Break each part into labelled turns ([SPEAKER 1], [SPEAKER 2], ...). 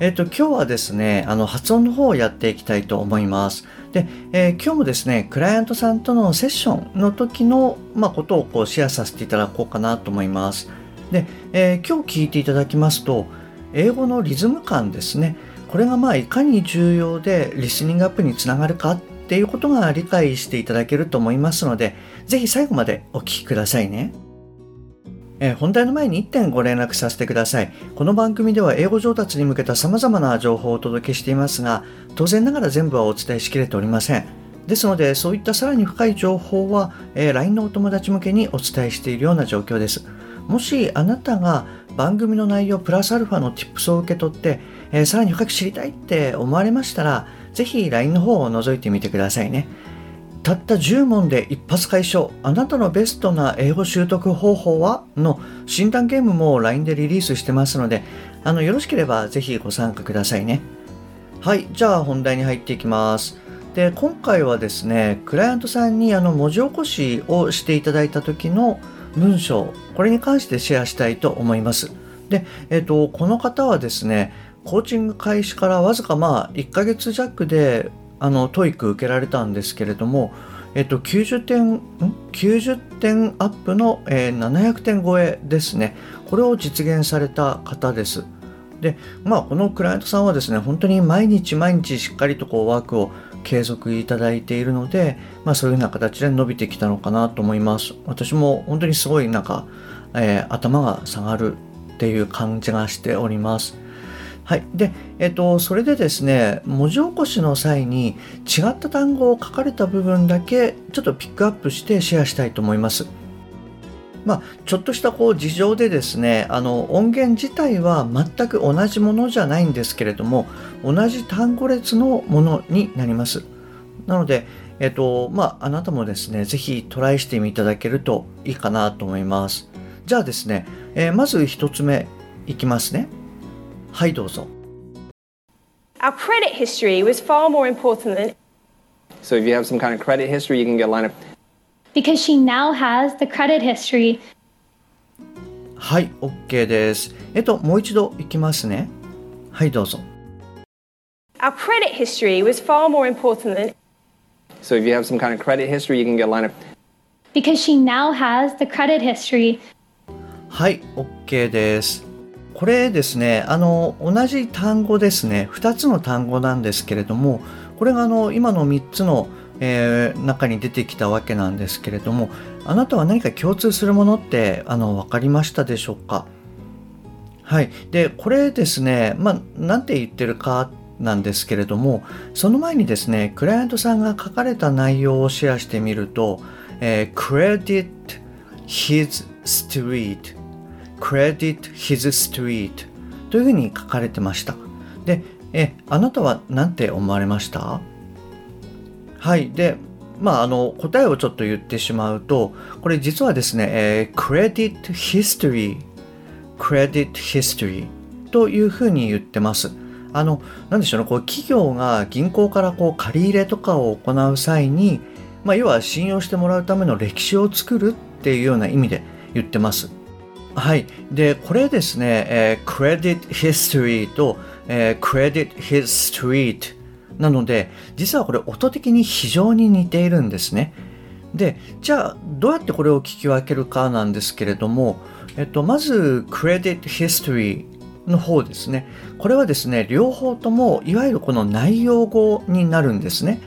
[SPEAKER 1] えっ、と、今日はですね、あの、発音の方をやっていきたいと思います。で、えー、今日もですね、クライアントさんとのセッションの時の、まあ、ことをこうシェアさせていただこうかなと思います。で、えー、今日聞いていただきますと、英語のリズム感ですね。これがまあ、いかに重要でリスニングアップにつながるかっていうことが理解していただけると思いますので、ぜひ最後までお聞きくださいね。えー、本題の前に1点ご連絡させてください。この番組では英語上達に向けた様々な情報をお届けしていますが、当然ながら全部はお伝えしきれておりません。ですので、そういったさらに深い情報は、えー、LINE のお友達向けにお伝えしているような状況です。もしあなたが番組の内容プラスアルファの Tips を受け取って、えー、さらに深く知りたいって思われましたら、ぜひ LINE の方を覗いてみてくださいね。たった10問で一発解消。あなたのベストな英語習得方法は？の診断ゲームも LINE でリリースしてますのであのよろしければぜひご参加くださいね。はいじゃあ本題に入っていきます。で今回はですねクライアントさんにあの文字起こしをしていただいた時の文章これに関してシェアしたいと思います。で、えっと、この方はですねコーチング開始からわずかまあ1ヶ月弱であの TOEIC 受けられたんですけれども、えっと、90点90点アップの、えー、700点超えですね。これを実現された方です。でまあこのクライアントさんはですね本当に毎日毎日しっかりとこうワークを継続いただいているので、まあ、そういうような形で伸びてきたのかなと思います。私も本当にすごいなんか、えー、頭が下がるっていう感じがしております。はい。で、えっと、それでですね、文字起こしの際に違った単語を書かれた部分だけちょっとピックアップしてシェアしたいと思います。まあ、ちょっとしたこう事情でですね、あの音源自体は全く同じものじゃないんですけれども、同じ単語列のものになります。なので、えっと、まあ、あなたもですね、ぜひトライしてみていただけるといいかなと思います。じゃあですね、えー、まず一つ目いきますね。はいどうぞ
[SPEAKER 2] Our credit history was far more important than
[SPEAKER 3] So if you have some kind of credit history, you can get line up.
[SPEAKER 4] Because she now has the credit history.
[SPEAKER 1] はい、OK です。えっと、もう一度いきますね。はい、どうぞ。
[SPEAKER 2] Our credit history was far more important than
[SPEAKER 3] So if you have some kind of credit history, you can get line up.
[SPEAKER 4] Because she now has the credit history.
[SPEAKER 1] はい、OK です。 これですね、あの、同じ単語ですね、2つの単語なんですけれども、これがあの、今の3つの、えー、中に出てきたわけなんですけれども、あなたは何か共通するものって、あの、分かりましたでしょうか？はい。で、これですね、まあ、なんて言ってるかなんですけれども、その前にですね、クライアントさんが書かれた内容をシェアしてみると、えー、credit his street credit his street というふうに書かれてました。で、え、あなたは何て思われました？はい。で、まあ、あの、答えをちょっと言ってしまうと、これ実はですね、えー、credit history, credit history というふうに言ってます。あの、なんでしょうね、こう、企業が銀行からこう、借り入れとかを行う際に、まあ、要は信用してもらうための歴史を作るっていうような意味で言ってます。はい。で、これですね、えー、credit history と、えー、credit his street なので、実はこれ音的に非常に似ているんですね。で、じゃあ、どうやってこれを聞き分けるかなんですけれども、えっと、まず、credit history の方ですね。これはですね、両方とも、いわゆるこの内容語になるんですね。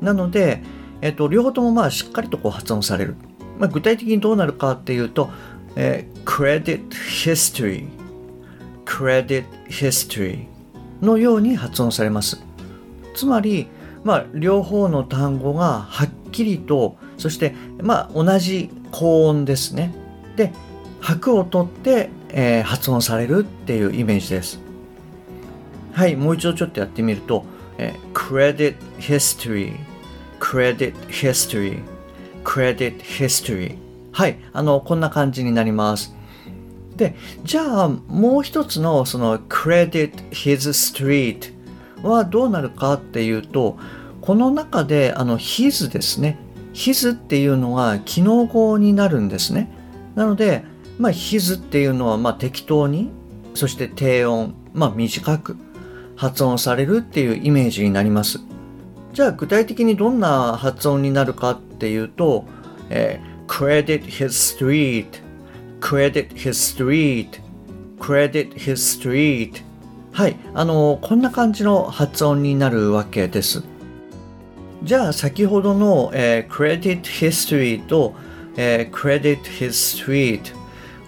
[SPEAKER 1] なので、えっと、両方ともまあしっかりとこう発音される。まあ、具体的にどうなるかっていうと、えー、credit history credit history のように発音されます。つまり、まあ、両方の単語がはっきりとそして、まあ、同じ高音ですね。で拍を取って、えー、発音されるっていうイメージです。はいもう一度ちょっとやってみるとえー、credit history, credit history, credit history はいあのこんな感じになります。でじゃあもう一つのその credit his street はどうなるかっていうとこの中であの his ですね。his っていうのは機能語になるんですね。なのでまあ his っていうのはまあ適当にそして低音まあ短く発音されるっていうイメージになります。じゃあ具体的にどんな発音になるかっていうと、えー、credit his street. Credit his street. Credit his street. はいあのこんな感じの発音になるわけです。じゃあ先ほどの、えー、credit history と、えー、credit his street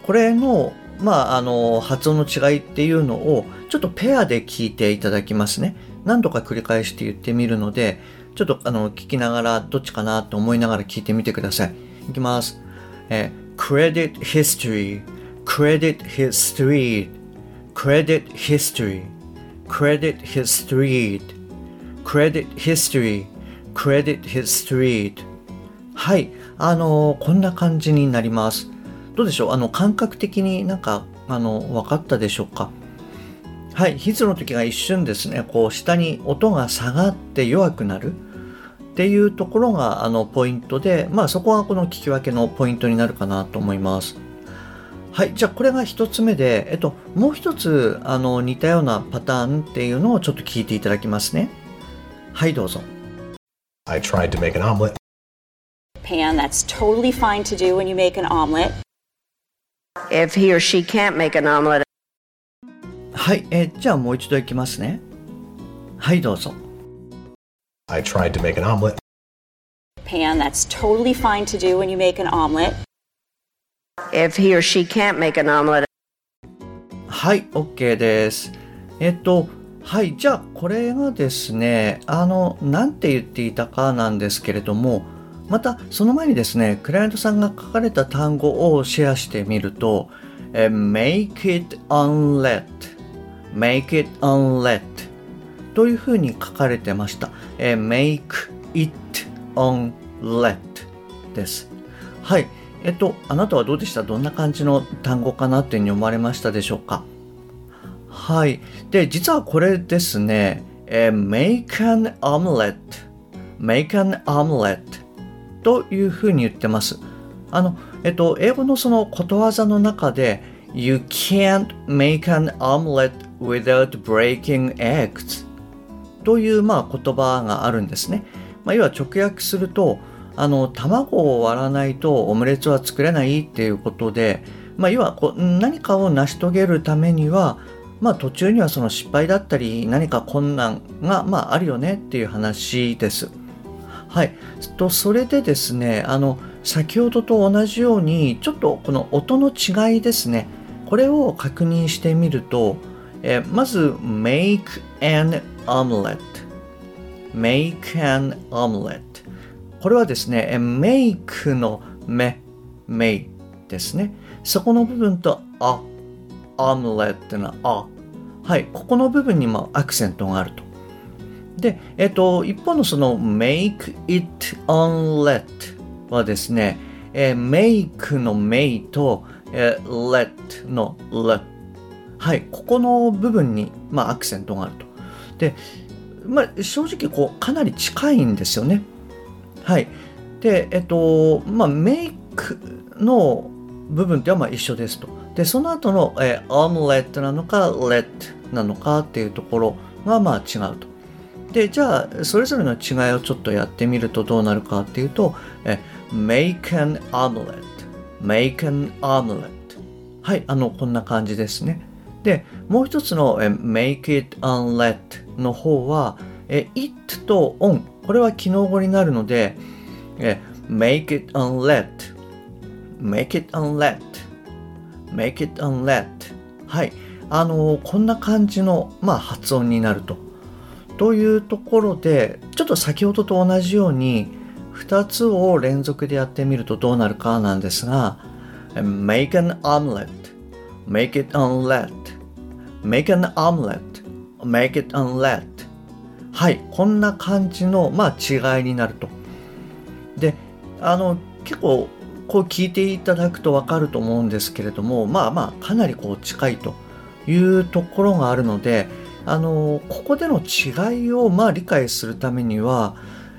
[SPEAKER 1] これのまああの発音の違いっていうのをちょっとペアで聞いていただきますね。何度か繰り返して言ってみるのでちょっとあの聞きながらどっちかなと思いながら聞いてみてください。いきます、えー credit history, credit history, credit history, credit history, credit history, credit history. はい。あのーこんな感じになります。どうでしょうあの、感覚的になんか、あの、分かったでしょうかはい。ヒズの時が一瞬ですね、こう、下に音が下がって弱くなる。っていうところがあのポイントで、まあそこがこの聞き分けのポイントになるかなと思います。はい、じゃあこれが一つ目で、えっと、もう一つあの似たようなパターンっていうのをちょっと聞いていただきますね。はい、どうぞ。
[SPEAKER 5] I tried to make an omelet.
[SPEAKER 6] Pan, that's totally fine to do when you make an omelet.
[SPEAKER 7] If he or she can't make an omelet.
[SPEAKER 1] はい、えじゃあもう一度いきますね。はい、どうぞ。
[SPEAKER 5] I tried to make an omelet.
[SPEAKER 6] Pan, that's totally fine to do when you make an omelet.
[SPEAKER 7] If he or she can't make an omelet.
[SPEAKER 1] はい、OK です。えっと、はい、じゃあこれがですね、あの、なんて言っていたかなんですけれども、またその前にですね、クライアントさんが書かれた単語をシェアしてみると、え make it unlet, make it unlet というふうに書かれてました。えー、make it on let です。はい。えっと、あなたはどうでした？どんな感じの単語かなというふうに思われましたでしょうか？はい。で、実はこれですね、えー、make an omelette make an omelette というふうに言ってます。あの、えっと、英語のそのことわざの中で You can't make an omelette without breaking eggs というまあ言葉があるんですね。まあ、要は直訳するとあの卵を割らないとオムレツは作れないっていうことで、まあ、要はこう何かを成し遂げるためには、まあ、途中にはその失敗だったり何か困難が、まあ、あるよねっていう話です。はい、とそれでですねあの先ほどと同じようにちょっとこの音の違いですねこれを確認してみると、えまず make and omelette make an omelette これはですね make のめ may ですね。そこの部分とあ omelette のあ。はいここの部分にもアクセントがあると。で、えっと、一方のその make it on let はですね、えー、make の may と、えー、let の let はい、ここの部分に、まあ、アクセントがあると。で、まあ、正直こうかなり近いんですよね。はい。で、えっと、まあ、メイクの部分ってはまあ一緒ですと。で、その後の、えー、オムレットなのか、レットなのかっていうところがまあ違うと。で、じゃあ、それぞれの違いをちょっとやってみるとどうなるかっていうと、え make an omelette, make an armlet。はい、あの、こんな感じですね。で、もう一つの make it unlet の方は it と on これは機能語になるので make it unlet make it unlet make it unlet はい。あのこんな感じの、まあ、発音になると。というところでちょっと先ほどと同じように2つを連続でやってみるとどうなるかなんですが make an omelette make it unlet make an omelet, make it unlet はいこんな感じの、まあ、違いになると。であの結構こう聞いていただくと分かると思うんですけれどもまあまあかなりこう近いというところがあるのであのここでの違いをまあ理解するためには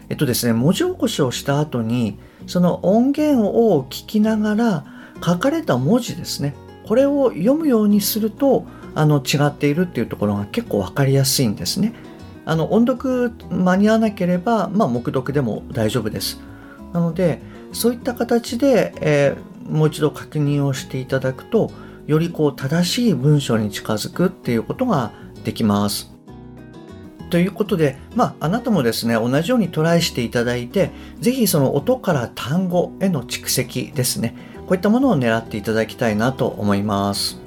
[SPEAKER 1] えっとですね文字起こしをした後にその音源を聞きながら書かれた文字ですねこれを読むようにするとあの違っているっていうところが結構分かりやすいんですね。あの音読間に合わなければ、まあ、黙読でも大丈夫です。なのでそういった形で、えー、もう一度確認をしていただくとよりこう正しい文章に近づくっていうことができます。ということで、まあ、あなたもですね、同じようにトライしていただいて、ぜひその音から単語への蓄積ですね、こういったものを狙っていただきたいなと思います。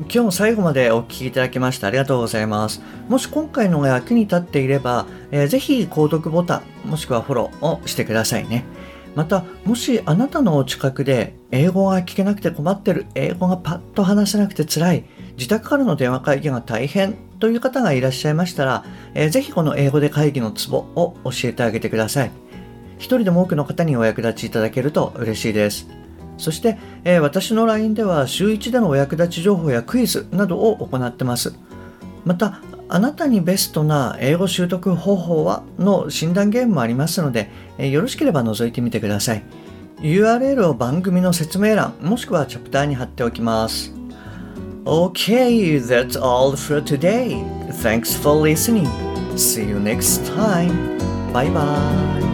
[SPEAKER 1] 今日も最後までお聴きいただきましてありがとうございます。もし今回のが役に立っていれば、えー、ぜひ購読ボタン、もしくはフォローをしてくださいね。また、もしあなたのお近くで英語が聞けなくて困ってる、英語がパッと話せなくて辛い、自宅からの電話会議が大変という方がいらっしゃいましたら、えー、ぜひこの英語で会議のツボを教えてあげてください。一人でも多くの方にお役立ちいただけると嬉しいです。そして、えー、私の LINE では週1でのお役立ち情報やクイズなどを行ってます。また、あなたにベストな英語習得方法はの診断ゲームもありますので、えー、よろしければ覗いてみてください。URL を番組の説明欄もしくはチャプターに貼っておきます。OK, that's all for today. Thanks for listening. See you next time. Bye bye.